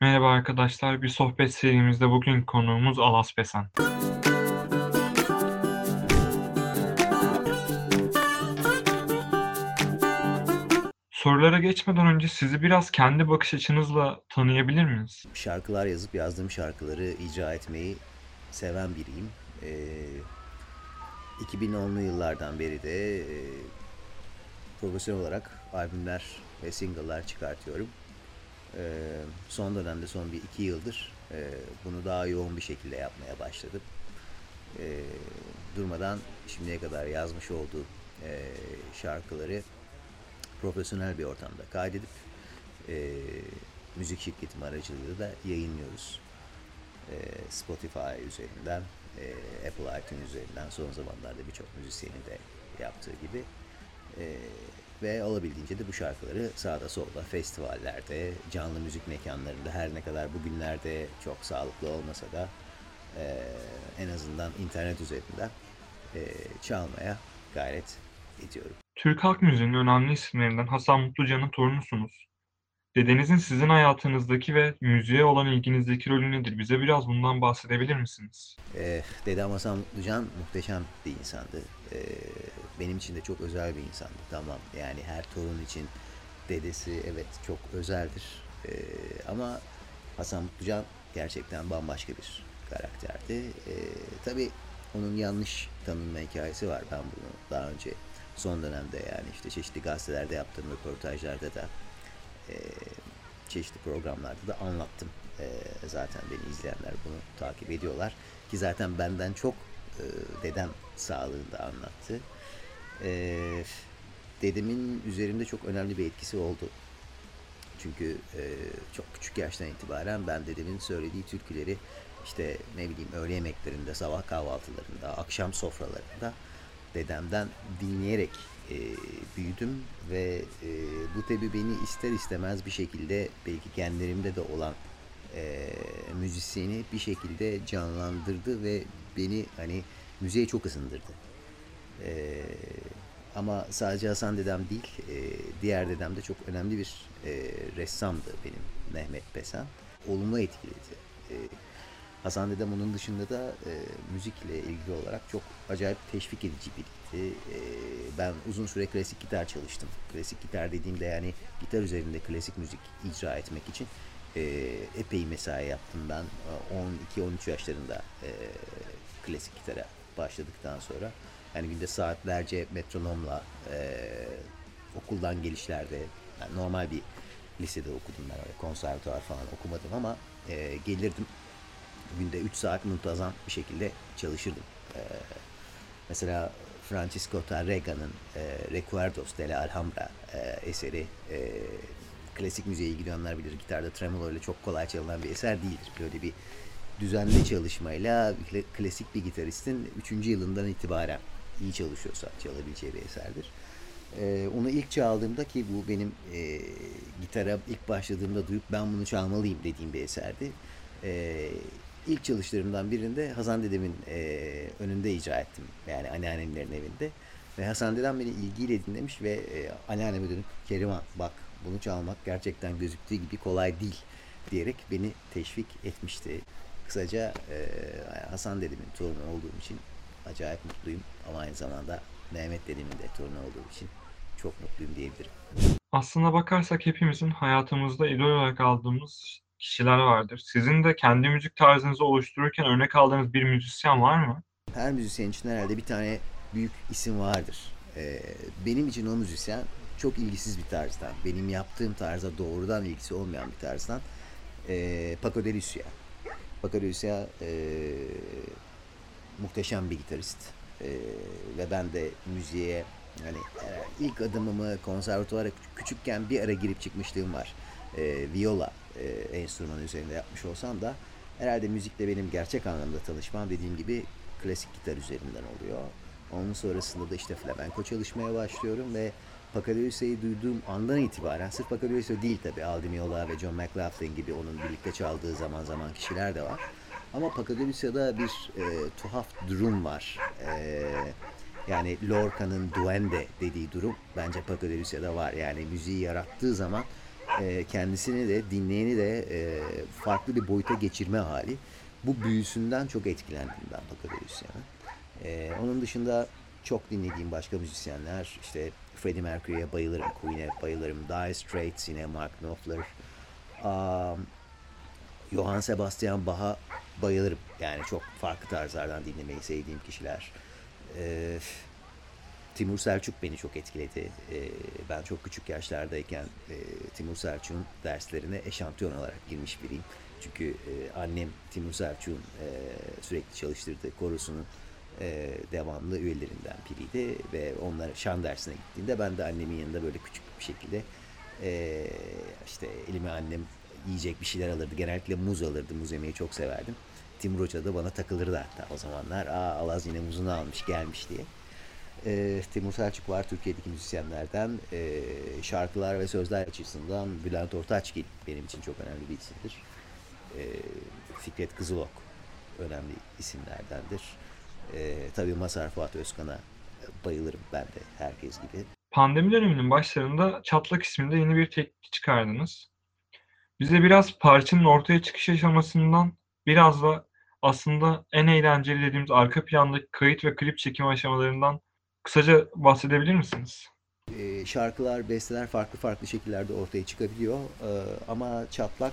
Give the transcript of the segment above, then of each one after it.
Merhaba arkadaşlar, bir sohbet serimizde bugün konuğumuz Alas Pesen. Sorulara geçmeden önce sizi biraz kendi bakış açınızla tanıyabilir miyiz? Şarkılar yazıp yazdığım şarkıları icra etmeyi seven biriyim. Ee, 2010'lu yıllardan beri de e, profesyonel olarak albümler ve single'lar çıkartıyorum. Ee, son dönemde son bir iki yıldır e, bunu daha yoğun bir şekilde yapmaya başladım. Ee, durmadan şimdiye kadar yazmış olduğum e, şarkıları profesyonel bir ortamda kaydedip e, müzik şirketim aracılığıyla da yayınlıyoruz. Spotify üzerinden, Apple iTunes üzerinden son zamanlarda birçok müzisyenin de yaptığı gibi. Ve olabildiğince de bu şarkıları sağda solda, festivallerde, canlı müzik mekanlarında her ne kadar bugünlerde çok sağlıklı olmasa da e, en azından internet üzerinden e, çalmaya gayret ediyorum. Türk halk müziğinin önemli isimlerinden Hasan Mutlucan'ın torunusunuz. Dedenizin sizin hayatınızdaki ve müziğe olan ilginizdeki rolü nedir? Bize biraz bundan bahsedebilir misiniz? Ee, Dedem Hasan Mutlucan muhteşem bir insandı. Ee, benim için de çok özel bir insandı. Tamam yani her torun için dedesi evet çok özeldir. Ee, ama Hasan Mutlucan gerçekten bambaşka bir karakterdi. Ee, tabii onun yanlış tanınma hikayesi var. Ben bunu daha önce son dönemde yani işte çeşitli gazetelerde yaptığım röportajlarda da çeşitli programlarda da anlattım. Zaten beni izleyenler bunu takip ediyorlar. Ki zaten benden çok dedem sağlığında anlattı. Dedemin üzerimde çok önemli bir etkisi oldu. Çünkü çok küçük yaştan itibaren ben dedemin söylediği türküleri işte ne bileyim öğle yemeklerinde, sabah kahvaltılarında, akşam sofralarında dedemden dinleyerek e, büyüdüm ve e, bu tabi beni ister istemez bir şekilde belki genlerimde de olan e, müzisyeni bir şekilde canlandırdı ve beni hani müziğe çok ısındırdı. E, ama sadece Hasan dedem değil, e, diğer dedem de çok önemli bir e, ressamdı benim Mehmet Pesen. Olumlu etkiledi. E, Hasan dedem onun dışında da e, müzikle ilgili olarak çok acayip teşvik edici biriydi. E, ben uzun süre klasik gitar çalıştım. Klasik gitar dediğimde yani gitar üzerinde klasik müzik icra etmek için e, epey mesai yaptım ben. 12-13 yaşlarında e, klasik gitara başladıktan sonra. Yani günde saatlerce metronomla e, okuldan gelişlerde yani normal bir lisede okudum ben öyle konservatuvar falan okumadım ama e, gelirdim günde 3 saat muntazam bir şekilde çalışırdım. Ee, mesela Francisco Tarrega'nın e, Recuerdos de la Alhambra e, eseri e, klasik müziğe ilgilenenler bilir. Gitarda tremolo ile çok kolay çalınan bir eser değildir. Böyle bir düzenli çalışmayla klasik bir gitaristin 3. yılından itibaren iyi çalışıyorsa çalabileceği bir eserdir. Ee, onu ilk çaldığımda ki bu benim e, gitara ilk başladığımda duyup ben bunu çalmalıyım dediğim bir eserdi. E, ilk çalışlarımdan birinde Hasan dedemin e, önünde icra ettim. Yani anneannemlerin evinde. Ve Hasan dedem beni ilgiyle dinlemiş ve e, anneanneme dönüp Keriman bak bunu çalmak gerçekten gözüktüğü gibi kolay değil diyerek beni teşvik etmişti. Kısaca e, Hasan dedemin torunu olduğum için acayip mutluyum ama aynı zamanda Mehmet dedemin de torunu olduğum için çok mutluyum diyebilirim. Aslına bakarsak hepimizin hayatımızda idol olarak aldığımız kişiler vardır. Sizin de kendi müzik tarzınızı oluştururken örnek aldığınız bir müzisyen var mı? Her müzisyen için herhalde bir tane büyük isim vardır. Ee, benim için o müzisyen çok ilgisiz bir tarzdan, benim yaptığım tarza doğrudan ilgisi olmayan bir tarzdan e, Paco de Lucia. Paco de Lucia e, muhteşem bir gitarist. E, ve ben de müziğe yani e, ilk adımımı konservatuvara küçükken bir ara girip çıkmışlığım var. E, viola e, enstrümanı üzerinde yapmış olsam da herhalde müzikle benim gerçek anlamda tanışmam dediğim gibi klasik gitar üzerinden oluyor. Onun sonrasında da işte flamenco çalışmaya başlıyorum ve Pacadillo'yu duyduğum andan itibaren, sırf Pacadillo değil tabi, Aldi Meola ve John McLaughlin gibi onun birlikte çaldığı zaman zaman kişiler de var. Ama Pacadillo'da bir e, tuhaf durum var. E, yani Lorca'nın Duende dediği durum bence Pacadillo'da var. Yani müziği yarattığı zaman e, kendisini de dinleyeni de e, farklı bir boyuta geçirme hali. Bu büyüsünden çok etkilendim ben Pachelbel'in. E, onun dışında çok dinlediğim başka müzisyenler işte Freddie Mercury'e bayılırım, Queen'e bayılırım, Dire Straits yine Mark Knopfler, um, Johann Sebastian Bach'a bayılırım. Yani çok farklı tarzlardan dinlemeyi sevdiğim kişiler. Ee, Timur Selçuk beni çok etkiledi. Ee, ben çok küçük yaşlardayken e, Timur Selçuk'un derslerine eşantiyon olarak girmiş biriyim. Çünkü e, annem Timur Selçuk'un e, sürekli çalıştırdığı korosunun e, devamlı üyelerinden biriydi ve onlar şan dersine gittiğinde ben de annemin yanında böyle küçük bir şekilde işte elime annem yiyecek bir şeyler alırdı. Genellikle muz alırdı. Muz yemeyi çok severdim. Timur Hoca da bana takılırdı hatta o zamanlar. Aa Alaz yine muzunu almış gelmiş diye. E, Timur Selçuk var Türkiye'deki müzisyenlerden. E, şarkılar ve sözler açısından Bülent Ortaçgil benim için çok önemli bir isimdir. E, Fikret Kızılok önemli isimlerdendir. E, tabii Mazhar Fuat Özkan'a bayılırım ben de herkes gibi. Pandemi döneminin başlarında Çatlak isminde yeni bir teknik çıkardınız. Bize biraz parçanın ortaya çıkış aşamasından biraz da aslında en eğlenceli dediğimiz arka plandaki kayıt ve klip çekim aşamalarından kısaca bahsedebilir misiniz? E, şarkılar, besteler farklı farklı şekillerde ortaya çıkabiliyor. E, ama Çatlak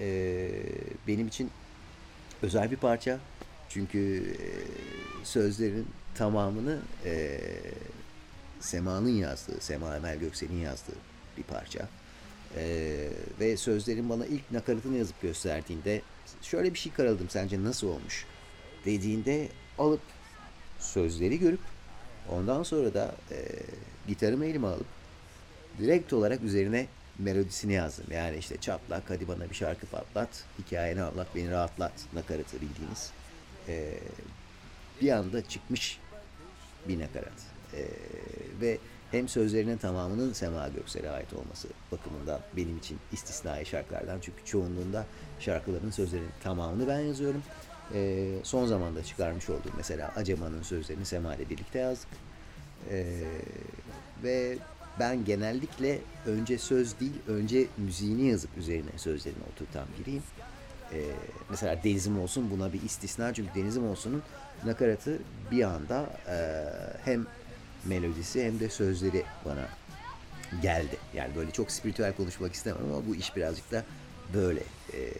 e, benim için özel bir parça. Çünkü e, sözlerin tamamını e, Sema'nın yazdığı, Sema Emel Göksel'in yazdığı bir parça. E, ve sözlerin bana ilk nakaratını yazıp gösterdiğinde şöyle bir şey karaladım sence nasıl olmuş dediğinde alıp sözleri görüp ondan sonra da e, gitarımı elime alıp direkt olarak üzerine melodisini yazdım. Yani işte çatlak hadi bana bir şarkı patlat, hikayeni anlat, beni rahatlat nakaratı bildiğiniz. Ee, bir anda çıkmış bir nakarat. Ee, ve hem sözlerinin tamamının Sema Göksel'e ait olması bakımından benim için istisnai şarkılardan. Çünkü çoğunluğunda şarkıların sözlerinin tamamını ben yazıyorum. Ee, son zamanda çıkarmış olduğum mesela Acema'nın sözlerini Sema ile birlikte yazdık. Ee, ve ben genellikle önce söz değil, önce müziğini yazıp üzerine sözlerini oturtan biriyim. Ee, mesela Denizim Olsun buna bir istisna çünkü Denizim Olsun'un nakaratı bir anda e, hem melodisi hem de sözleri bana geldi. Yani böyle çok spiritüel konuşmak istemem ama bu iş birazcık da böyle. Ee,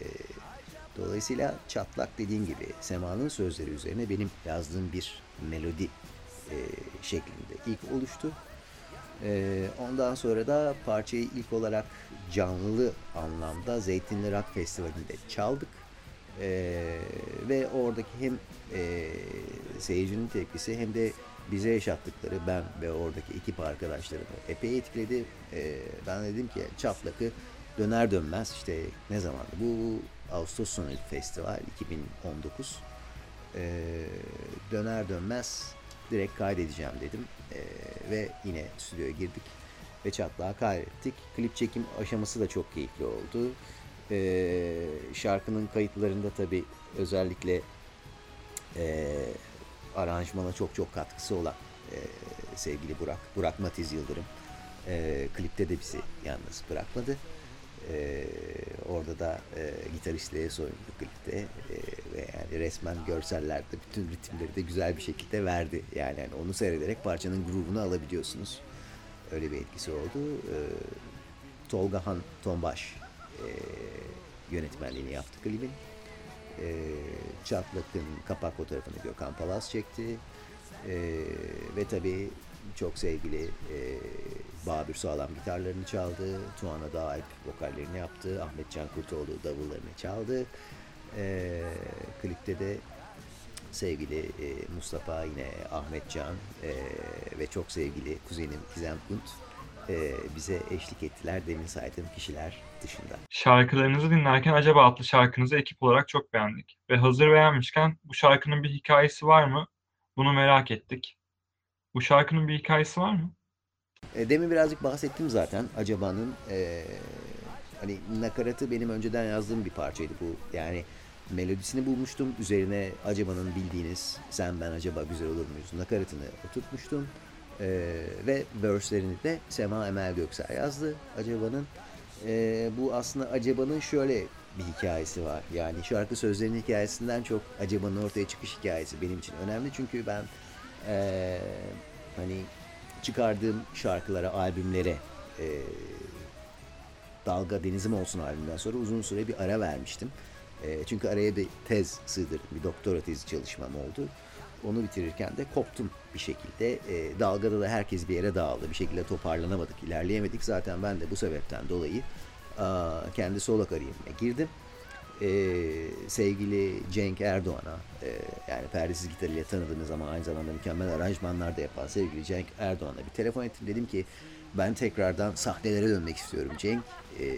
dolayısıyla çatlak dediğim gibi Sema'nın sözleri üzerine benim yazdığım bir melodi e, şeklinde ilk oluştu. Ee, ondan sonra da parçayı ilk olarak canlı anlamda Zeytinli Rock Festivali'nde çaldık. Ee, ve oradaki hem e, seyircinin tepkisi hem de bize yaşattıkları ben ve oradaki ekip arkadaşlarımı epey etkiledi. Ee, ben dedim ki çatlakı döner dönmez işte ne zaman bu Ağustos sonu festival 2019 ee, döner dönmez direkt kaydedeceğim dedim ee, ve yine stüdyoya girdik ve çatlağı kaydettik. Klip çekim aşaması da çok keyifli oldu. Ee, şarkının kayıtlarında tabi özellikle e, aranjmana çok çok katkısı olan e, sevgili Burak, Burak Matiz Yıldırım e, klipte de bizi yalnız bırakmadı. Ee, orada da e, gitaristliğe soyundu klipte e, ve yani resmen görsellerde bütün ritimleri de güzel bir şekilde verdi. Yani, yani onu seyrederek parçanın groove'unu alabiliyorsunuz. Öyle bir etkisi oldu. Ee, Tolga Han Tombaş e, yönetmenliğini yaptı klibin. E, Çatlak'ın kapak fotoğrafını Gökhan Palas çekti. E, ve tabii çok sevgili e, Babür Sağlam gitarlarını çaldı. Tuana Dağalp vokallerini yaptı. Ahmet Can Kurtoğlu davullarını çaldı. E, klipte de sevgili e, Mustafa yine Ahmet Can e, ve çok sevgili kuzenim Gizem Kunt e, bize eşlik ettiler demin saydığım kişiler dışında. Şarkılarınızı dinlerken Acaba adlı şarkınızı ekip olarak çok beğendik. Ve hazır beğenmişken bu şarkının bir hikayesi var mı? Bunu merak ettik. Bu şarkının bir hikayesi var mı? E, demin birazcık bahsettim zaten. Acaba'nın e, hani nakaratı benim önceden yazdığım bir parçaydı bu. Yani melodisini bulmuştum. Üzerine Acaba'nın bildiğiniz Sen Ben Acaba Güzel Olur Muyuz nakaratını oturtmuştum. E, ve verse'lerini de Sema Emel Göksel yazdı. Acaba'nın Ee, bu aslında Acaba'nın şöyle bir hikayesi var. Yani şarkı sözlerinin hikayesinden çok Acaba'nın ortaya çıkış hikayesi benim için önemli. Çünkü ben ee, hani çıkardığım şarkılara, albümlere ee, Dalga Denizim Olsun albümünden sonra uzun süre bir ara vermiştim. E, çünkü araya bir tez sığdırdım. Bir doktora tezi çalışmam oldu. Onu bitirirken de koptum bir şekilde. E, dalgada da herkes bir yere dağıldı. Bir şekilde toparlanamadık, ilerleyemedik. Zaten ben de bu sebepten dolayı a, kendi solo kariyerime girdim. E, sevgili Cenk Erdoğan'a e, yani perdesiz gitar ile tanıdığınız ama aynı zamanda mükemmel aranjmanlar da yapan sevgili Cenk Erdoğan'a bir telefon ettim. Dedim ki ben tekrardan sahnelere dönmek istiyorum Cenk. E,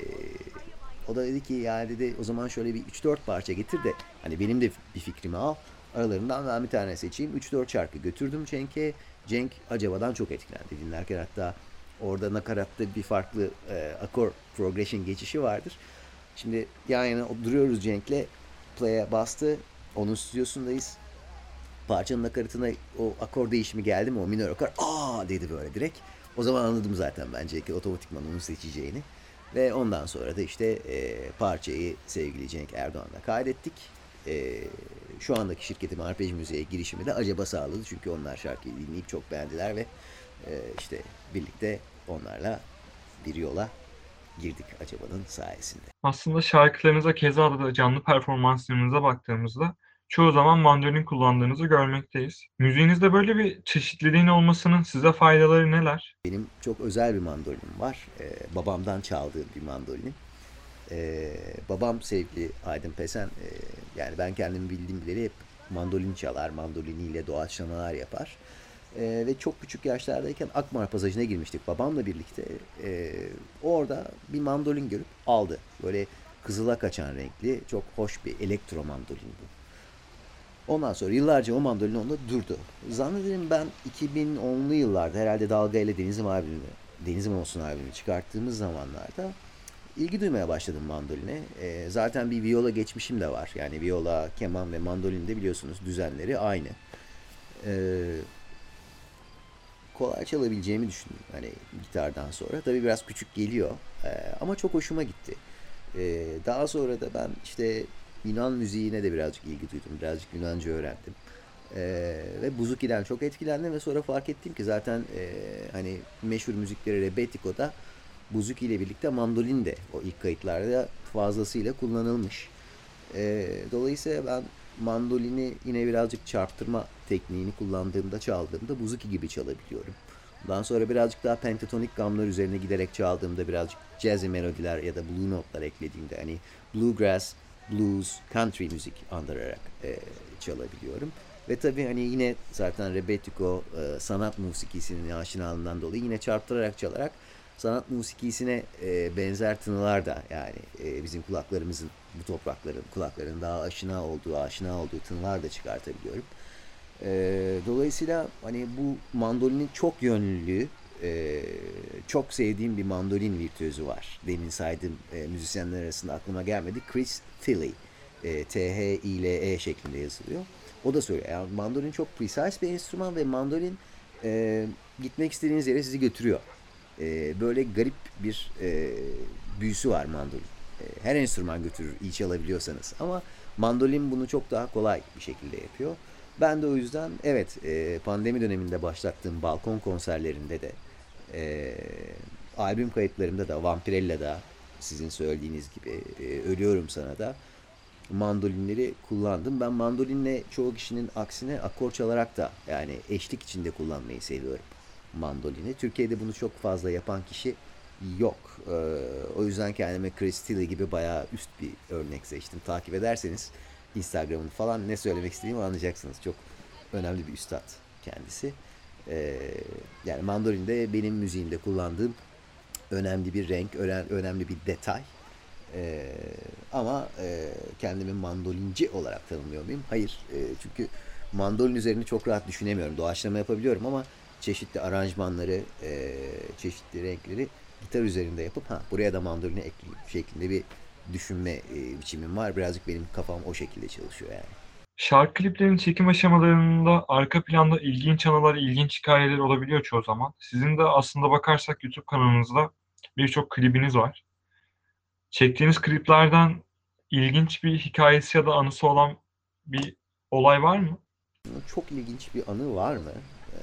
o da dedi ki ya dedi o zaman şöyle bir 3-4 parça getir de hani benim de bir fikrimi al. Aralarından ben bir tane seçeyim. 3-4 şarkı götürdüm Cenk'e. Cenk Acaba'dan çok etkilendi dinlerken hatta orada nakaratta bir farklı e, akor progression geçişi vardır. Şimdi yan yana duruyoruz Cenk'le. Play'e bastı. Onun stüdyosundayız. Parçanın nakaratına o akor değişimi geldi mi o minör akor aa dedi böyle direkt. O zaman anladım zaten bence ki otomatikman onu seçeceğini. Ve ondan sonra da işte e, parçayı sevgili Cenk Erdoğan'la kaydettik. E, şu andaki şirketim Arpej Müziğe girişimi de acaba sağladı. Çünkü onlar şarkıyı dinleyip çok beğendiler ve e, işte birlikte onlarla bir yola girdik Acaba'nın sayesinde. Aslında şarkılarınıza keza da canlı performanslarınıza baktığımızda çoğu zaman mandolin kullandığınızı görmekteyiz. Müziğinizde böyle bir çeşitliliğin olmasının size faydaları neler? Benim çok özel bir mandolinim var. Ee, babamdan çaldığım bir mandolinim. Ee, babam sevgili Aydın Pesen, e, yani ben kendimi bildiğim bileli hep mandolin çalar, mandoliniyle doğaçlamalar yapar. Ee, ve çok küçük yaşlardayken Akmar Pasajı'na girmiştik babamla birlikte. Ee, orada bir mandolin görüp aldı. Böyle kızıla kaçan renkli, çok hoş bir elektro mandolin bu. Ondan sonra yıllarca o mandolin onda durdu. Zannederim ben 2010'lu yıllarda herhalde Dalga ile Denizim albümü, Denizim Olsun albümü çıkarttığımız zamanlarda ilgi duymaya başladım mandoline. E, zaten bir viola geçmişim de var. Yani viola, keman ve mandolinde biliyorsunuz düzenleri aynı. E, kolay çalabileceğimi düşündüm hani gitardan sonra. Tabii biraz küçük geliyor e, ama çok hoşuma gitti. E, daha sonra da ben işte Yunan müziğine de birazcık ilgi duydum. Birazcık Yunanca öğrendim. Ee, ve Buzuki'den çok etkilendim ve sonra fark ettim ki zaten e, hani meşhur müzikleri Rebetiko'da Buzuki ile birlikte mandolin de o ilk kayıtlarda fazlasıyla kullanılmış. Ee, dolayısıyla ben mandolini yine birazcık çarptırma tekniğini kullandığımda çaldığımda Buzuki gibi çalabiliyorum. Ondan sonra birazcık daha pentatonik gamlar üzerine giderek çaldığımda birazcık jazzy melodiler ya da blue notlar eklediğimde hani bluegrass, blues, country müzik andırarak e, çalabiliyorum. Ve tabii hani yine zaten Rebetiko e, sanat musikisinin aşinalığından dolayı yine çarptırarak çalarak sanat musikisine e, benzer tınılar da yani e, bizim kulaklarımızın bu toprakların kulakların daha aşina olduğu aşina olduğu tınılar da çıkartabiliyorum. E, dolayısıyla hani bu mandolinin çok yönlülüğü e, çok sevdiğim bir mandolin virtüözü var. Demin saydığım e, müzisyenler arasında aklıma gelmedi. Chris Tilley. E, T-H-I-L-E şeklinde yazılıyor. O da söylüyor. Yani mandolin çok precise bir enstrüman ve mandolin e, gitmek istediğiniz yere sizi götürüyor. E, böyle garip bir e, büyüsü var mandolin. E, her enstrüman götürür iyi çalabiliyorsanız. Ama mandolin bunu çok daha kolay bir şekilde yapıyor. Ben de o yüzden evet e, pandemi döneminde başlattığım balkon konserlerinde de e, albüm kayıtlarımda da Vampirella'da sizin söylediğiniz gibi Ölüyorum Sana da mandolinleri kullandım. Ben mandolinle çoğu kişinin aksine akor çalarak da yani eşlik içinde kullanmayı seviyorum mandolini. Türkiye'de bunu çok fazla yapan kişi yok. Ee, o yüzden kendime Chris Tilly gibi bayağı üst bir örnek seçtim. Takip ederseniz Instagram'ını falan ne söylemek istediğimi anlayacaksınız. Çok önemli bir üstad kendisi. Ee, yani mandolinde benim müziğimde kullandığım önemli bir renk, önemli bir detay. Ee, ama e, kendimi mandolinci olarak tanımlıyor muyum? Hayır. E, çünkü mandolin üzerine çok rahat düşünemiyorum. Doğaçlama yapabiliyorum ama çeşitli aranjmanları, e, çeşitli renkleri gitar üzerinde yapıp ha buraya da mandolini ekleyeyim şeklinde bir düşünme e, biçimim var. Birazcık benim kafam o şekilde çalışıyor yani. Şarkı kliplerin çekim aşamalarında arka planda ilginç anılar, ilginç hikayeler olabiliyor çoğu zaman. Sizin de aslında bakarsak YouTube kanalınızda birçok klibiniz var. Çektiğiniz kliplerden ilginç bir hikâyesi ya da anısı olan bir olay var mı? Çok ilginç bir anı var mı? Ee,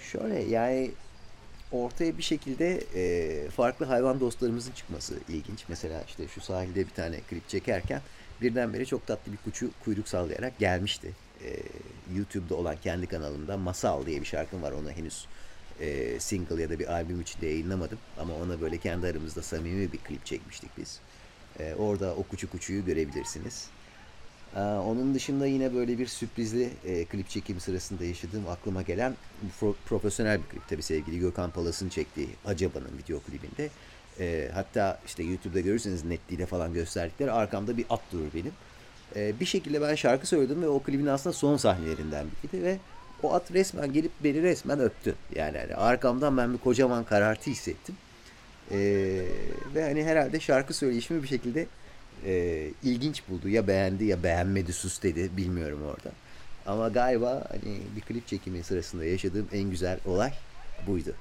şöyle yani ortaya bir şekilde e, farklı hayvan dostlarımızın çıkması ilginç. Mesela işte şu sahilde bir tane klip çekerken birdenbire çok tatlı bir kuçu kuyruk sallayarak gelmişti. Ee, YouTube'da olan kendi kanalımda Masal diye bir şarkım var. Onu henüz e, single ya da bir albüm içinde yayınlamadım. Ama ona böyle kendi aramızda samimi bir klip çekmiştik biz. Ee, orada o kuçu kuçuyu görebilirsiniz. Ee, onun dışında yine böyle bir sürprizli e, klip çekimi sırasında yaşadığım aklıma gelen pro- profesyonel bir klip tabii sevgili Gökhan Palas'ın çektiği Acaba'nın video klibinde. Ee, hatta işte YouTube'da görürseniz netliğiyle falan gösterdikleri arkamda bir at durur benim. Ee, bir şekilde ben şarkı söyledim ve o klibin aslında son sahnelerinden biriydi ve o at resmen gelip beni resmen öptü. Yani hani arkamdan ben bir kocaman karartı hissettim. Ee, ve hani herhalde şarkı söyleyişimi bir şekilde e, ilginç buldu. Ya beğendi ya beğenmedi sus dedi bilmiyorum orada. Ama galiba hani bir klip çekimi sırasında yaşadığım en güzel olay buydu.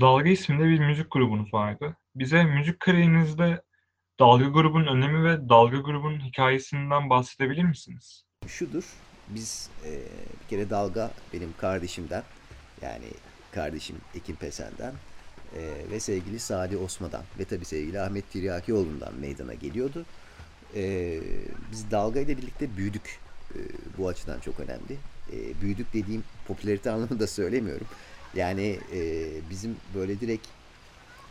Dalga isminde bir müzik grubunuz vardı. Bize müzik kariyerinizde Dalga grubunun önemi ve Dalga grubunun hikâyesinden bahsedebilir misiniz? Şudur, biz e, bir kere Dalga benim kardeşimden yani kardeşim Ekim Pesen'den e, ve sevgili Sadi Osman'dan ve tabii sevgili Ahmet Tiryakioğlu'ndan meydana geliyordu. E, biz Dalga ile birlikte büyüdük. E, bu açıdan çok önemli. E, büyüdük dediğim popülarite anlamında söylemiyorum. Yani e, bizim böyle direkt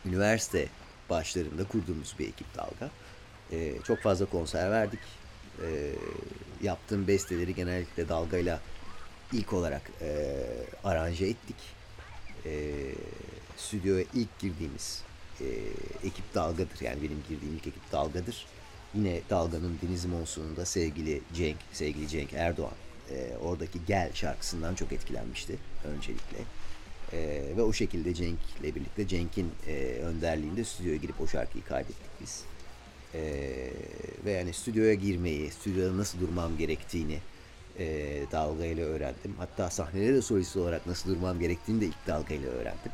üniversite başlarında kurduğumuz bir ekip Dalga. E, çok fazla konser verdik. E, yaptığım besteleri genellikle Dalga'yla ilk olarak e, aranje ettik. E, stüdyoya ilk girdiğimiz e, ekip Dalga'dır. Yani benim girdiğim ilk ekip Dalga'dır. Yine Dalga'nın Deniz Monsun'unda sevgili Cenk, sevgili Cenk Erdoğan e, oradaki Gel şarkısından çok etkilenmişti öncelikle. E, ve o şekilde Cenk'le birlikte Cenk'in e, önderliğinde stüdyoya girip o şarkıyı kaydettik biz. E, ve yani stüdyoya girmeyi, stüdyoda nasıl durmam gerektiğini e, dalgayla öğrendim. Hatta sahnede de solist olarak nasıl durmam gerektiğini de ilk dalgayla öğrendim.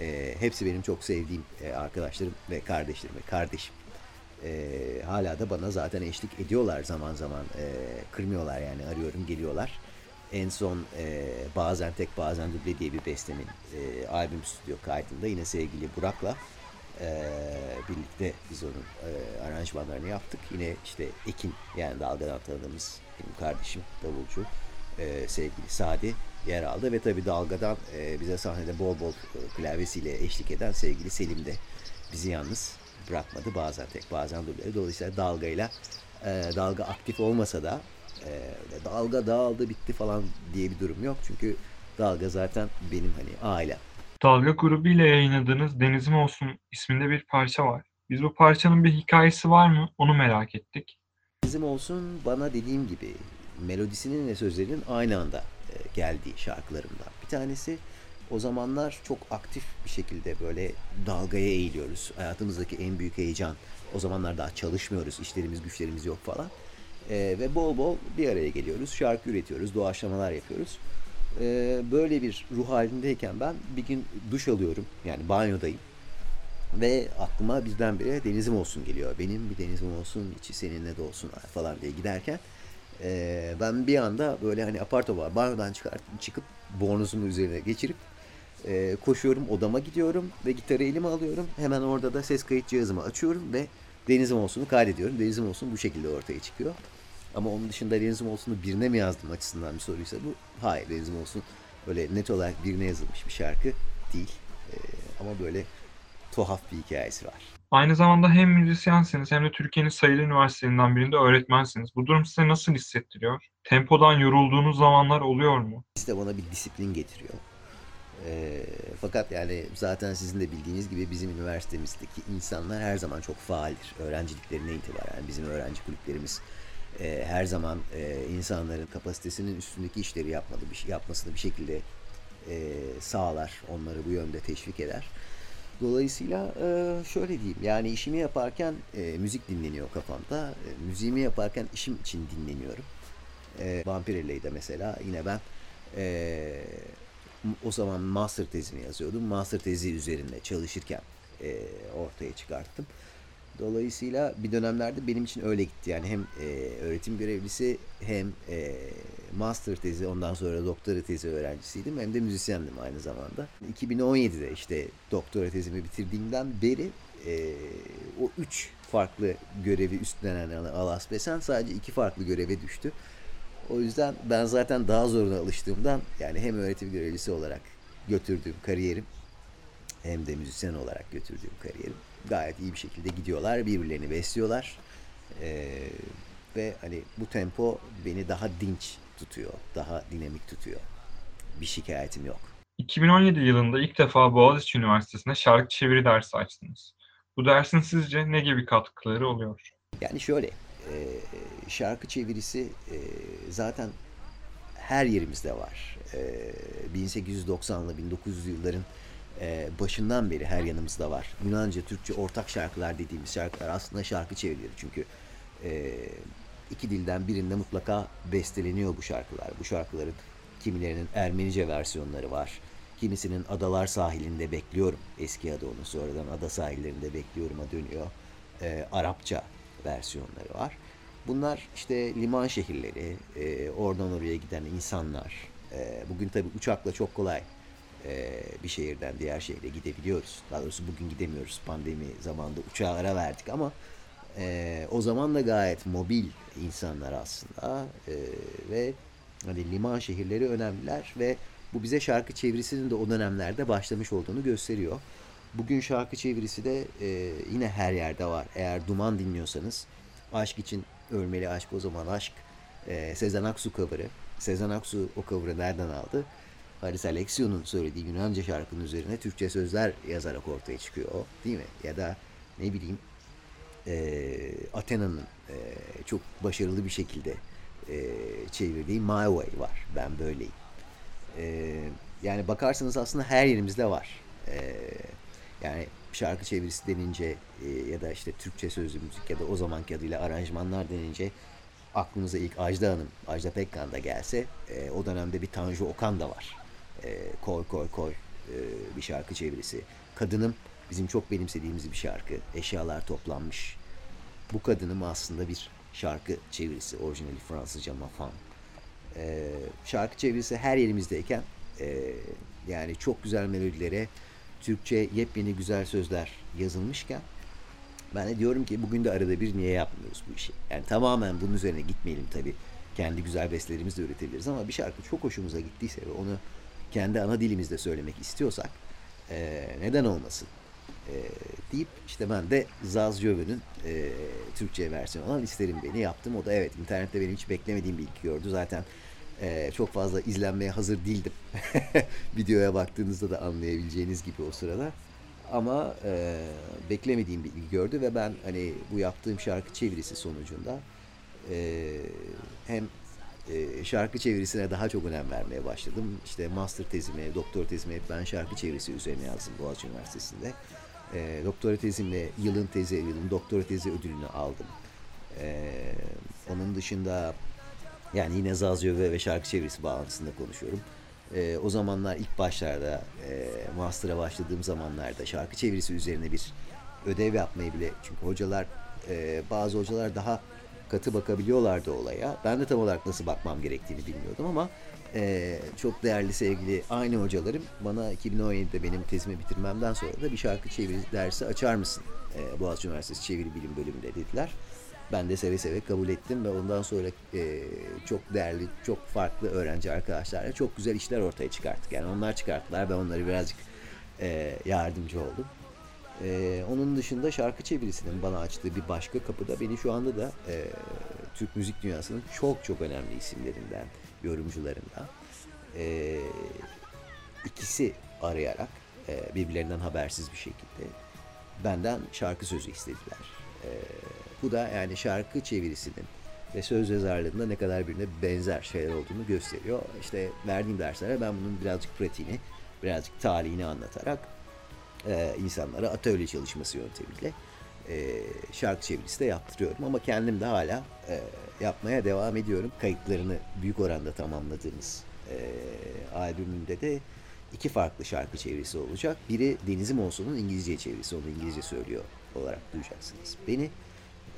E, hepsi benim çok sevdiğim e, arkadaşlarım ve kardeşlerim ve kardeşim. E, hala da bana zaten eşlik ediyorlar zaman zaman. E, kırmıyorlar yani arıyorum geliyorlar. En son e, bazen tek bazen duble diye bir bestemin e, albüm stüdyo kaydında yine sevgili Burak'la e, birlikte biz onun e, aranjmanlarını yaptık. Yine işte Ekin yani dalgadan tanıdığımız benim kardeşim davulcu e, sevgili Sadi yer aldı ve tabii dalgadan e, bize sahnede bol bol e, klavyesiyle eşlik eden sevgili Selim de bizi yalnız bırakmadı. Bazen tek bazen duble. Dolayısıyla dalgayla e, dalga aktif olmasa da e, dalga dağıldı bitti falan diye bir durum yok. Çünkü dalga zaten benim hani ailem. Dalga grubu ile yayınladığınız Denizim Olsun isminde bir parça var. Biz bu parçanın bir hikâyesi var mı? Onu merak ettik. Bizim olsun bana dediğim gibi melodisinin ve sözlerinin aynı anda geldiği şarkılarımdan bir tanesi. O zamanlar çok aktif bir şekilde böyle dalgaya eğiliyoruz. Hayatımızdaki en büyük heyecan. O zamanlar daha çalışmıyoruz, işlerimiz güçlerimiz yok falan. E, ve bol bol bir araya geliyoruz, şarkı üretiyoruz, doğaçlamalar yapıyoruz. E, böyle bir ruh halindeyken ben bir gün duş alıyorum, yani banyodayım. Ve aklıma birdenbire denizim olsun geliyor. Benim bir denizim olsun, içi seninle de olsun falan diye giderken e, ben bir anda böyle hani apar topar banyodan çıkart, çıkıp bornozumu üzerine geçirip e, koşuyorum odama gidiyorum ve gitarı elime alıyorum. Hemen orada da ses kayıt cihazımı açıyorum ve Denizim Olsun'u kaydediyorum. Denizim Olsun bu şekilde ortaya çıkıyor. Ama onun dışında Denizim Olsun'u birine mi yazdım açısından bir soruysa bu. Hayır Denizim Olsun öyle net olarak birine yazılmış bir şarkı değil. E, ama böyle tuhaf bir hikayesi var. Aynı zamanda hem müzisyensiniz hem de Türkiye'nin sayılı üniversitelerinden birinde öğretmensiniz. Bu durum size nasıl hissettiriyor? Tempodan yorulduğunuz zamanlar oluyor mu? İşte bana bir disiplin getiriyor. E, fakat yani zaten sizin de bildiğiniz gibi bizim üniversitemizdeki insanlar her zaman çok faaldir. Öğrenciliklerine itibaren bizim öğrenci kulüplerimiz e, her zaman e, insanların kapasitesinin üstündeki işleri yapmalı, bir, şey, yapmasını bir şekilde e, sağlar, onları bu yönde teşvik eder. Dolayısıyla şöyle diyeyim yani işimi yaparken müzik dinleniyor kafamda. E, müziğimi yaparken işim için dinleniyorum. E, Vampirelle'de mesela yine ben o zaman master tezimi yazıyordum. Master tezi üzerinde çalışırken ortaya çıkarttım. Dolayısıyla bir dönemlerde benim için öyle gitti. Yani hem e, öğretim görevlisi hem e, master tezi ondan sonra doktora tezi öğrencisiydim hem de müzisyendim aynı zamanda. 2017'de işte doktora tezimi bitirdiğimden beri e, o üç farklı görevi üstlenen Alas Besen sadece iki farklı göreve düştü. O yüzden ben zaten daha zoruna alıştığımdan yani hem öğretim görevlisi olarak götürdüğüm kariyerim hem de müzisyen olarak götürdüğüm kariyerim gayet iyi bir şekilde gidiyorlar. Birbirlerini besliyorlar. Ee, ve hani bu tempo beni daha dinç tutuyor. Daha dinamik tutuyor. Bir şikayetim yok. 2017 yılında ilk defa Boğaziçi Üniversitesi'nde şarkı çeviri dersi açtınız. Bu dersin sizce ne gibi katkıları oluyor? Yani şöyle, e, şarkı çevirisi e, zaten her yerimizde var. E, 1890'lı 1900'lü yılların e, başından beri her yanımızda var. Yunanca, Türkçe ortak şarkılar dediğimiz şarkılar aslında şarkı çevirileri. Çünkü e, iki dilden birinde mutlaka besteleniyor bu şarkılar. Bu şarkıların kimilerinin Ermenice versiyonları var. Kimisinin Adalar Sahilinde Bekliyorum. Eski adı onun sonradan Ada Sahillerinde Bekliyorum'a dönüyor. E, Arapça versiyonları var. Bunlar işte liman şehirleri, e, oradan oraya giden insanlar. E, bugün tabii uçakla çok kolay e, bir şehirden diğer şehre gidebiliyoruz. Daha doğrusu bugün gidemiyoruz. Pandemi zamanında uçağa ara verdik ama e, o zaman da gayet mobil insanlar aslında e, ve hani liman şehirleri önemliler ve bu bize şarkı çevirisinin de o dönemlerde başlamış olduğunu gösteriyor. Bugün şarkı çevirisi de e, yine her yerde var. Eğer Duman dinliyorsanız Aşk için Ölmeli Aşk o zaman Aşk e, Sezen Aksu cover'ı. Sezen Aksu o cover'ı nereden aldı? Haris Alexiou'nun söylediği Yunanca şarkının üzerine Türkçe sözler yazarak ortaya çıkıyor değil mi? Ya da ne bileyim e, Athena'nın e, çok başarılı bir şekilde e, çevirdiği My Way var. Ben böyleyim. E, yani bakarsanız aslında her yerimizde var. E, yani şarkı çevirisi denince e, ya da işte Türkçe sözlü müzik ya da o zamanki adıyla aranjmanlar denince aklınıza ilk Ajda Hanım, Ajda Pekkan da gelse e, o dönemde bir Tanju Okan da var. E, koy koy koy e, bir şarkı çevirisi. Kadınım bizim çok benimsediğimiz bir şarkı. Eşyalar toplanmış. Bu kadınım aslında bir şarkı çevirisi. Orijinali Fransızca Mafan. E, şarkı çevirisi her yerimizdeyken e, yani çok güzel melodilere Türkçe yepyeni güzel sözler yazılmışken ben de diyorum ki bugün de arada bir niye yapmıyoruz bu işi? Yani tamamen bunun üzerine gitmeyelim tabii. Kendi güzel bestelerimizi de üretebiliriz ama bir şarkı çok hoşumuza gittiyse ve onu kendi ana dilimizde söylemek istiyorsak e, neden olmasın e, deyip işte ben de Zaz Jove'nin e, Türkçe versiyonu olan isterim Beni yaptım. O da evet internette benim hiç beklemediğim bir ilgi gördü. Zaten e, çok fazla izlenmeye hazır değildim. Videoya baktığınızda da anlayabileceğiniz gibi o sırada. Ama e, beklemediğim bir ilgi gördü ve ben hani bu yaptığım şarkı çevirisi sonucunda e, hem e, şarkı çevirisine daha çok önem vermeye başladım. İşte master tezimi, doktor tezimi hep ben şarkı çevirisi üzerine yazdım Boğaziçi Üniversitesi'nde. E, doktora tezimle yılın tezi, yılın doktora tezi ödülünü aldım. E, onun dışında yani yine Zazio ve, ve şarkı çevirisi bağlantısında konuşuyorum. E, o zamanlar ilk başlarda e, master'a başladığım zamanlarda şarkı çevirisi üzerine bir ödev yapmayı bile çünkü hocalar e, bazı hocalar daha katı bakabiliyorlardı olaya. Ben de tam olarak nasıl bakmam gerektiğini bilmiyordum ama e, çok değerli sevgili aynı hocalarım bana 2017'de benim tezimi bitirmemden sonra da bir şarkı çeviri dersi açar mısın? E, Boğaziçi Üniversitesi Çeviri Bilim Bölümünde dediler. Ben de seve seve kabul ettim ve ondan sonra e, çok değerli, çok farklı öğrenci arkadaşlarla çok güzel işler ortaya çıkarttık. Yani onlar çıkarttılar ben onları birazcık e, yardımcı oldum. Ee, onun dışında şarkı çevirisinin bana açtığı bir başka kapı da beni şu anda da e, Türk müzik dünyasının çok çok önemli isimlerinden, yorumcularından e, ikisi arayarak e, birbirlerinden habersiz bir şekilde benden şarkı sözü istediler. E, bu da yani şarkı çevirisinin ve söz yazarlığında ne kadar birbirine benzer şeyler olduğunu gösteriyor. İşte verdiğim derslere ben bunun birazcık pratiğini, birazcık talihini anlatarak e, insanlara atölye çalışması yöntemiyle e, şarkı çevirisi de yaptırıyorum. Ama kendim de hala e, yapmaya devam ediyorum. Kayıtlarını büyük oranda tamamladığımız e, albümünde de iki farklı şarkı çevirisi olacak. Biri Denizim Olsun'un İngilizce çevirisi. Onu İngilizce söylüyor olarak duyacaksınız beni.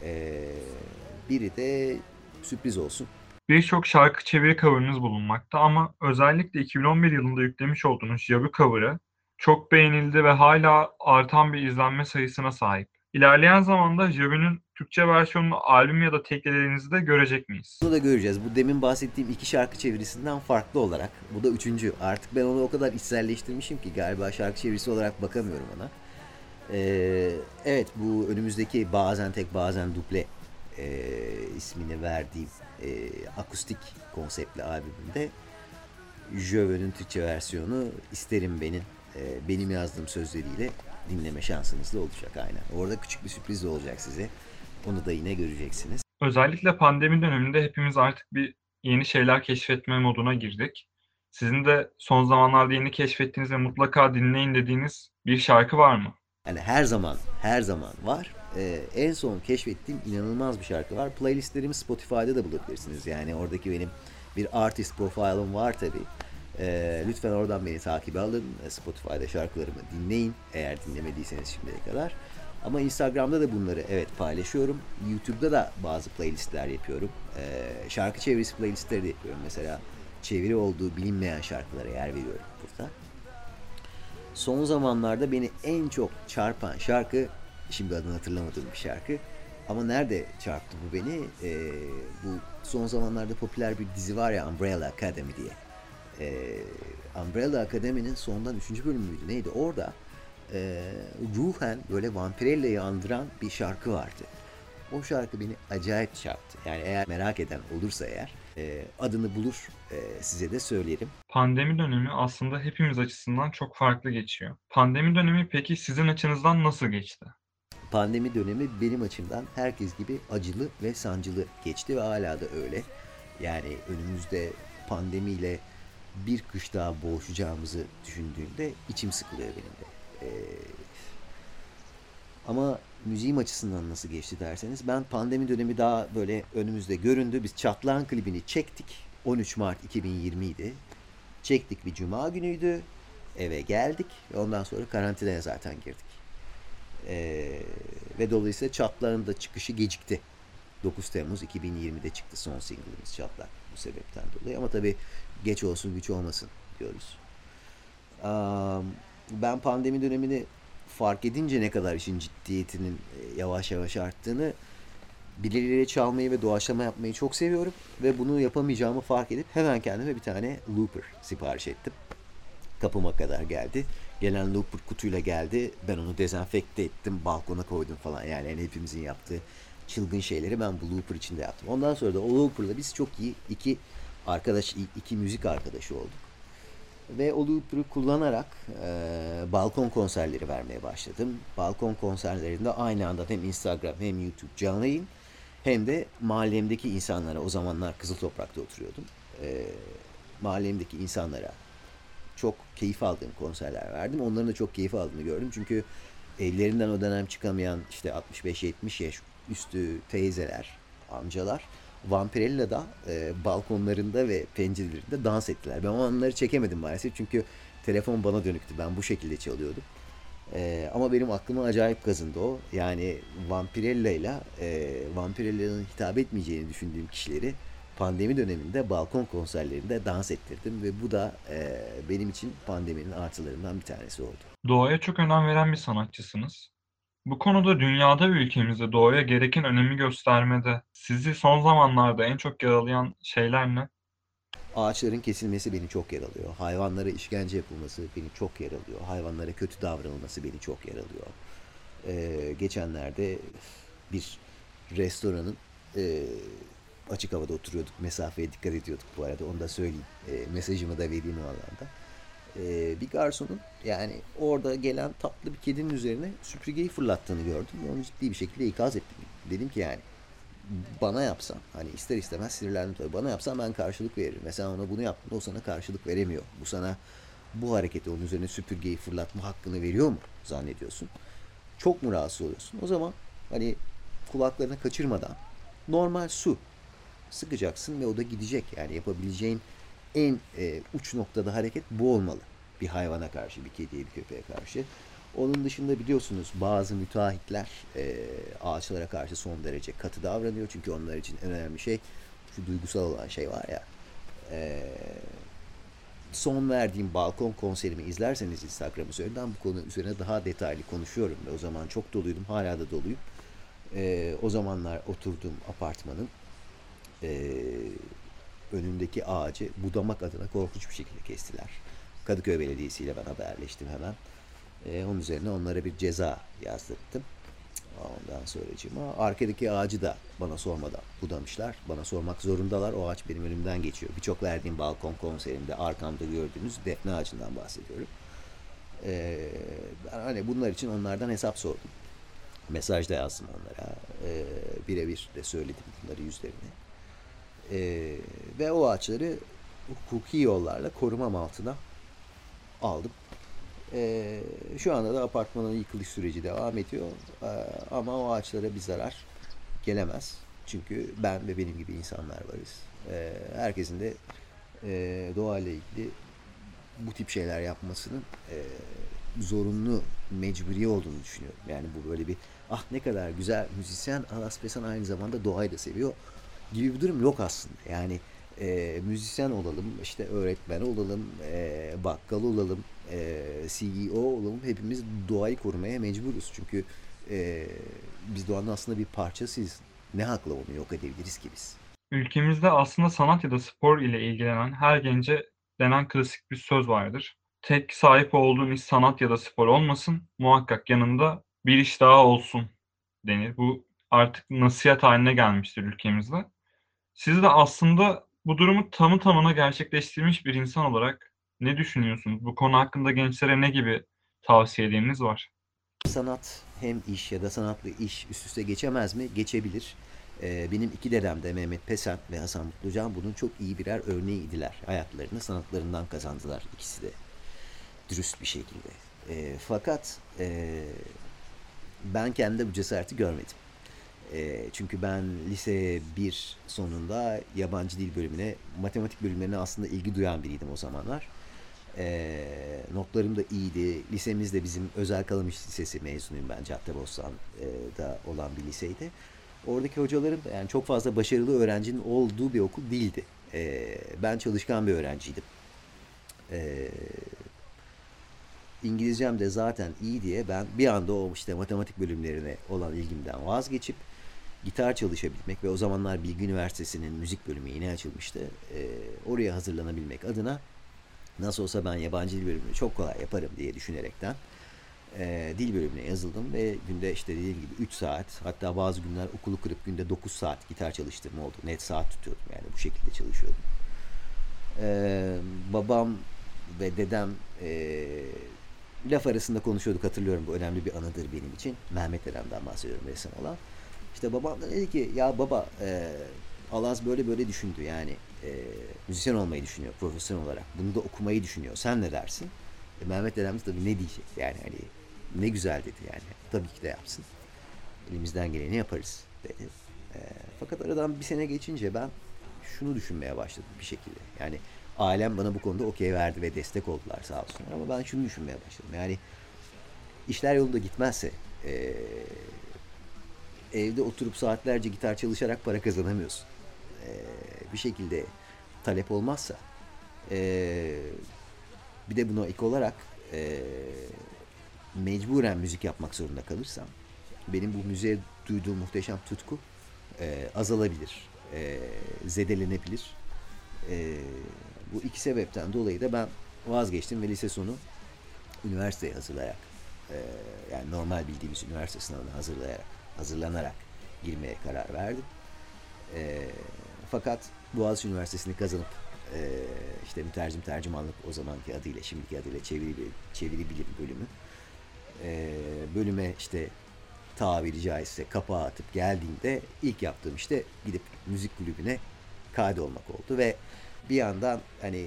Ee, biri de sürpriz olsun. Birçok şarkı çeviri cover'ınız bulunmakta ama özellikle 2011 yılında yüklemiş olduğunuz Jabu cover'ı çok beğenildi ve hala artan bir izlenme sayısına sahip. İlerleyen zamanda Jabu'nun Türkçe versiyonunu albüm ya da teklelerinizde görecek miyiz? Bunu da göreceğiz. Bu demin bahsettiğim iki şarkı çevirisinden farklı olarak. Bu da üçüncü. Artık ben onu o kadar içselleştirmişim ki galiba şarkı çevirisi olarak bakamıyorum ona. Ee, evet bu önümüzdeki bazen tek bazen duple e, ismini verdiğim e, akustik konseptli albümümde Jöve'nin Türkçe versiyonu isterim benim e, benim yazdığım sözleriyle dinleme şansınız da olacak aynen. Orada küçük bir sürpriz de olacak size. Onu da yine göreceksiniz. Özellikle pandemi döneminde hepimiz artık bir yeni şeyler keşfetme moduna girdik. Sizin de son zamanlarda yeni keşfettiğiniz ve mutlaka dinleyin dediğiniz bir şarkı var mı? Yani her zaman, her zaman var. Ee, en son keşfettiğim inanılmaz bir şarkı var. Playlistlerimi Spotify'da da bulabilirsiniz. Yani oradaki benim bir artist profilim var tabii. Ee, lütfen oradan beni takip alın. Spotify'da şarkılarımı dinleyin. Eğer dinlemediyseniz şimdiye kadar. Ama Instagram'da da bunları evet paylaşıyorum. YouTube'da da bazı playlistler yapıyorum. Ee, şarkı çevirisi playlistleri de yapıyorum. Mesela çeviri olduğu bilinmeyen şarkılara yer veriyorum burada. Son zamanlarda beni en çok çarpan şarkı, şimdi adını hatırlamadığım bir şarkı. Ama nerede çarptı bu beni? Ee, bu son zamanlarda popüler bir dizi var ya Umbrella Academy diye. Ee, Umbrella Academy'nin sondan 3. bölümü neydi? Orada e, ruhen böyle Vampirella'yı andıran bir şarkı vardı. O şarkı beni acayip çarptı. Yani eğer merak eden olursa eğer e, adını bulur e, size de söylerim. Pandemi dönemi aslında hepimiz açısından çok farklı geçiyor. Pandemi dönemi peki sizin açınızdan nasıl geçti? Pandemi dönemi benim açımdan herkes gibi acılı ve sancılı geçti ve hala da öyle. Yani önümüzde pandemiyle bir kış daha boğuşacağımızı düşündüğümde içim sıkılıyor benim de. Ee, ama müziğim açısından nasıl geçti derseniz ben pandemi dönemi daha böyle önümüzde göründü. Biz Çatlağın klibini çektik. 13 Mart 2020 idi. Çektik bir cuma günüydü. Eve geldik ondan sonra karantinaya zaten girdik. Ee, ve dolayısıyla Çatlağın da çıkışı gecikti. 9 Temmuz 2020'de çıktı son single'ımız Çatlak bu sebepten dolayı. Ama tabii geç olsun güç olmasın diyoruz. Ben pandemi dönemini fark edince ne kadar işin ciddiyetinin e, yavaş yavaş arttığını birileriyle çalmayı ve doğaçlama yapmayı çok seviyorum ve bunu yapamayacağımı fark edip hemen kendime bir tane looper sipariş ettim. Kapıma kadar geldi. Gelen looper kutuyla geldi. Ben onu dezenfekte ettim, balkona koydum falan. Yani, yani hepimizin yaptığı çılgın şeyleri ben bu looper içinde yaptım. Ondan sonra da o looper'la biz çok iyi iki arkadaş, iki müzik arkadaşı olduk. Ve o looper'ı kullanarak e, balkon konserleri vermeye başladım. Balkon konserlerinde aynı anda hem Instagram hem YouTube canlı yayın hem de mahallemdeki insanlara, o zamanlar Kızıl Toprak'ta oturuyordum. E, mahallemdeki insanlara çok keyif aldığım konserler verdim. Onların da çok keyif aldığını gördüm. Çünkü evlerinden o dönem çıkamayan işte 65-70 yaş üstü teyzeler, amcalar Vampirella'da e, balkonlarında ve pencerelerinde dans ettiler. Ben o anları çekemedim maalesef çünkü telefon bana dönüktü. Ben bu şekilde çalıyordum. E, ama benim aklıma acayip kazındı o. Yani Vampirella ile e, Vampirella'nın hitap etmeyeceğini düşündüğüm kişileri pandemi döneminde balkon konserlerinde dans ettirdim ve bu da e, benim için pandeminin artılarından bir tanesi oldu. Doğaya çok önem veren bir sanatçısınız. Bu konuda dünyada ve ülkemizde doğaya gereken önemi göstermede sizi son zamanlarda en çok yaralayan şeyler ne? Ağaçların kesilmesi beni çok yaralıyor. Hayvanlara işkence yapılması beni çok yaralıyor. Hayvanlara kötü davranılması beni çok yaralıyor. Ee, geçenlerde bir restoranın e, açık havada oturuyorduk. Mesafeye dikkat ediyorduk bu arada. Onu da söyleyeyim. E, mesajımı da vereyim o alanda. E, bir garsonun yani orada gelen tatlı bir kedinin üzerine süpürgeyi fırlattığını gördüm. Onu ciddi bir şekilde ikaz ettim. Dedim ki yani bana yapsan hani ister istemez sinirlendim tabii. Bana yapsan ben karşılık veririm. Mesela ona bunu yaptın o sana karşılık veremiyor. Bu sana bu hareketi onun üzerine süpürgeyi fırlatma hakkını veriyor mu zannediyorsun? Çok mu rahatsız oluyorsun? O zaman hani kulaklarına kaçırmadan normal su sıkacaksın ve o da gidecek. Yani yapabileceğin en e, uç noktada hareket bu olmalı. Bir hayvana karşı, bir kediye, bir köpeğe karşı. Onun dışında biliyorsunuz bazı müteahhitler e, ağaçlara karşı son derece katı davranıyor. Çünkü onlar için en önemli şey şu duygusal olan şey var ya. E, son verdiğim balkon konserimi izlerseniz Instagram üzerinden bu konu üzerine daha detaylı konuşuyorum. Ve o zaman çok doluydum. Hala da doluyum. E, o zamanlar oturduğum apartmanın e, önündeki ağacı budamak adına korkunç bir şekilde kestiler. Kadıköy Belediyesi ile ben haberleştim hemen. E, onun üzerine onlara bir ceza yazdırdım. Ondan sonracığıma arkadaki ağacı da bana sormadan budamışlar. Bana sormak zorundalar. O ağaç benim önümden geçiyor. Birçok verdiğim balkon konserimde arkamda gördüğünüz defne ağacından bahsediyorum. Ee, ben hani bunlar için onlardan hesap sordum. Mesajda yazdım onlara. Ee, birebir de söyledim bunları yüzlerine. Ee, ve o ağaçları hukuki yollarla korumam altına aldım. Ee, şu anda da apartmanın yıkılış süreci devam ediyor. Ee, ama o ağaçlara bir zarar gelemez. Çünkü ben ve benim gibi insanlar varız. Ee, herkesin de e, doğayla ilgili bu tip şeyler yapmasının e, zorunlu, mecburi olduğunu düşünüyorum. Yani bu böyle bir ah ne kadar güzel müzisyen Alas Pesan aynı zamanda doğayı da seviyor gibi bir durum yok aslında. Yani e, müzisyen olalım, işte öğretmen olalım, e, bakkal olalım, e, CEO olalım. Hepimiz doğayı korumaya mecburuz. Çünkü e, biz doğanın aslında bir parçasıyız. Ne hakla onu yok edebiliriz ki biz? Ülkemizde aslında sanat ya da spor ile ilgilenen her gence denen klasik bir söz vardır. Tek sahip olduğun iş sanat ya da spor olmasın, muhakkak yanında bir iş daha olsun denir. Bu artık nasihat haline gelmiştir ülkemizde. Siz de aslında bu durumu tamı tamına gerçekleştirmiş bir insan olarak ne düşünüyorsunuz? Bu konu hakkında gençlere ne gibi tavsiyeleriniz var? Sanat hem iş ya da sanatlı iş üst üste geçemez mi? Geçebilir. Ee, benim iki dedem de Mehmet Pesen ve Hasan Mutlucan bunun çok iyi birer örneğiydiler. Hayatlarını sanatlarından kazandılar ikisi de. Dürüst bir şekilde. E, fakat e, ben kendi bu cesareti görmedim. E, çünkü ben lise 1 sonunda yabancı dil bölümüne, matematik bölümlerine aslında ilgi duyan biriydim o zamanlar. E, notlarım da iyiydi. Lisemiz de bizim Özel Kalamış Lisesi mezunuyum ben. Caddebostan'da olan bir liseydi. Oradaki hocalarım yani çok fazla başarılı öğrencinin olduğu bir okul değildi. E, ben çalışkan bir öğrenciydim. E, İngilizcem de zaten iyi diye ben bir anda o işte matematik bölümlerine olan ilgimden vazgeçip gitar çalışabilmek ve o zamanlar Bilgi Üniversitesi'nin müzik bölümü yeni açılmıştı. E, oraya hazırlanabilmek adına nasıl olsa ben yabancı dil bölümünü çok kolay yaparım diye düşünerekten e, dil bölümüne yazıldım ve günde işte dediğim gibi 3 saat hatta bazı günler okulu kırıp günde 9 saat gitar çalıştığım oldu. Net saat tutuyordum yani bu şekilde çalışıyordum. E, babam ve dedem e, laf arasında konuşuyorduk hatırlıyorum bu önemli bir anıdır benim için. Mehmet dedemden bahsediyorum ressam olan. İşte babam da dedi ki ya baba e, Alaz böyle böyle düşündü yani e, müzisyen olmayı düşünüyor profesyonel olarak. Bunu da okumayı düşünüyor. Sen ne dersin? E, Mehmet dedem de tabii ne diyecek yani hani ne güzel dedi yani. Tabii ki de yapsın. Elimizden geleni yaparız dedi. E, fakat aradan bir sene geçince ben şunu düşünmeye başladım bir şekilde. Yani ailem bana bu konuda okey verdi ve destek oldular sağ olsunlar. Ama ben şunu düşünmeye başladım. Yani işler yolunda gitmezse e, evde oturup saatlerce gitar çalışarak para kazanamıyorsun. E, bir şekilde talep olmazsa e, bir de buna ek olarak e, mecburen müzik yapmak zorunda kalırsam benim bu müziğe duyduğum muhteşem tutku e, azalabilir, e, zedelenebilir. E, bu iki sebepten dolayı da ben vazgeçtim ve lise sonu üniversiteye hazırlayarak e, yani normal bildiğimiz üniversite sınavına hazırlayarak hazırlanarak girmeye karar verdim. E, fakat Boğaziçi Üniversitesi'ni kazanıp e, işte mütercim tercümanlık o zamanki adıyla şimdiki adıyla çeviri, çeviri bilim bölümü e, bölüme işte tabiri caizse kapağı atıp geldiğimde ilk yaptığım işte gidip müzik kulübüne kaydolmak oldu ve bir yandan hani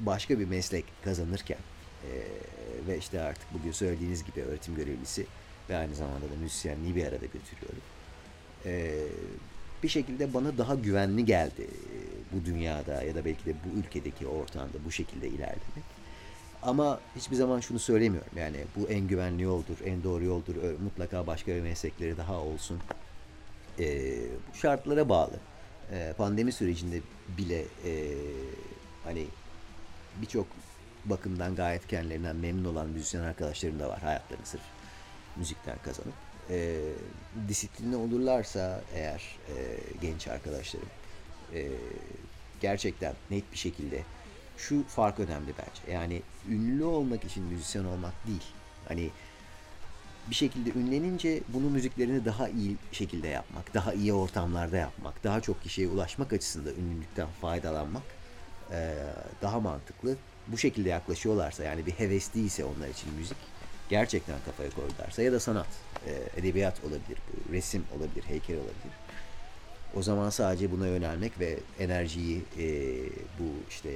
başka bir meslek kazanırken e, ve işte artık bugün söylediğiniz gibi öğretim görevlisi ve aynı zamanda da müzisyenliği bir arada götürüyorum. E, bir şekilde bana daha güvenli geldi bu dünyada ya da belki de bu ülkedeki ortamda bu şekilde ilerlemek. Ama hiçbir zaman şunu söylemiyorum. Yani bu en güvenli yoldur, en doğru yoldur. Mutlaka başka meslekleri daha olsun. Ee, bu şartlara bağlı. Ee, pandemi sürecinde bile e, hani birçok bakımdan gayet kendilerinden memnun olan müzisyen arkadaşlarım da var. Hayatlarını sırf müzikten kazanıp. Ee, disiplinli olurlarsa eğer e, genç arkadaşlarım e, gerçekten net bir şekilde şu fark önemli bence. Yani ünlü olmak için müzisyen olmak değil. Hani bir şekilde ünlenince bunu müziklerini daha iyi şekilde yapmak, daha iyi ortamlarda yapmak, daha çok kişiye ulaşmak açısından ünlülükten faydalanmak eee, daha mantıklı. Bu şekilde yaklaşıyorlarsa yani bir heves değilse onlar için müzik gerçekten kafaya koydularsa ya da sanat, eee, edebiyat olabilir, resim olabilir, heykel olabilir. O zaman sadece buna yönelmek ve enerjiyi eee, bu işte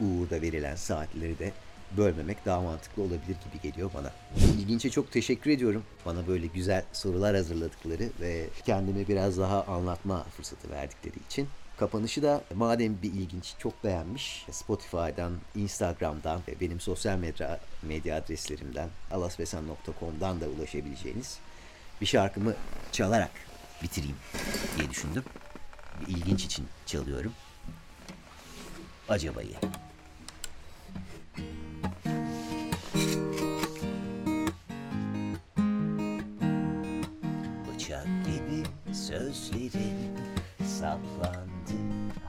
uğurda verilen saatleri de bölmemek daha mantıklı olabilir gibi geliyor bana. İlginç'e çok teşekkür ediyorum. Bana böyle güzel sorular hazırladıkları ve kendimi biraz daha anlatma fırsatı verdikleri için. Kapanışı da madem bir ilginç çok beğenmiş Spotify'dan, Instagram'dan, ve benim sosyal medya, medya adreslerimden, alasvesan.com'dan da ulaşabileceğiniz bir şarkımı çalarak bitireyim diye düşündüm. Bir ilginç için çalıyorum. Acaba'yı. Bıçak gibi sözlerin saplandı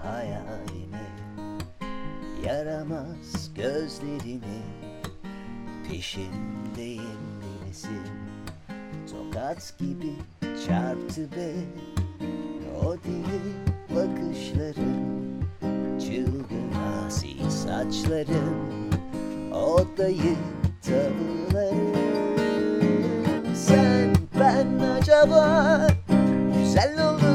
hayalime Yaramaz gözlerini peşindeyim bilirsin Tokat gibi çarptı be o deli bakışların Çılgın asi saçların O dayı tavırların. Sen ben acaba Güzel olur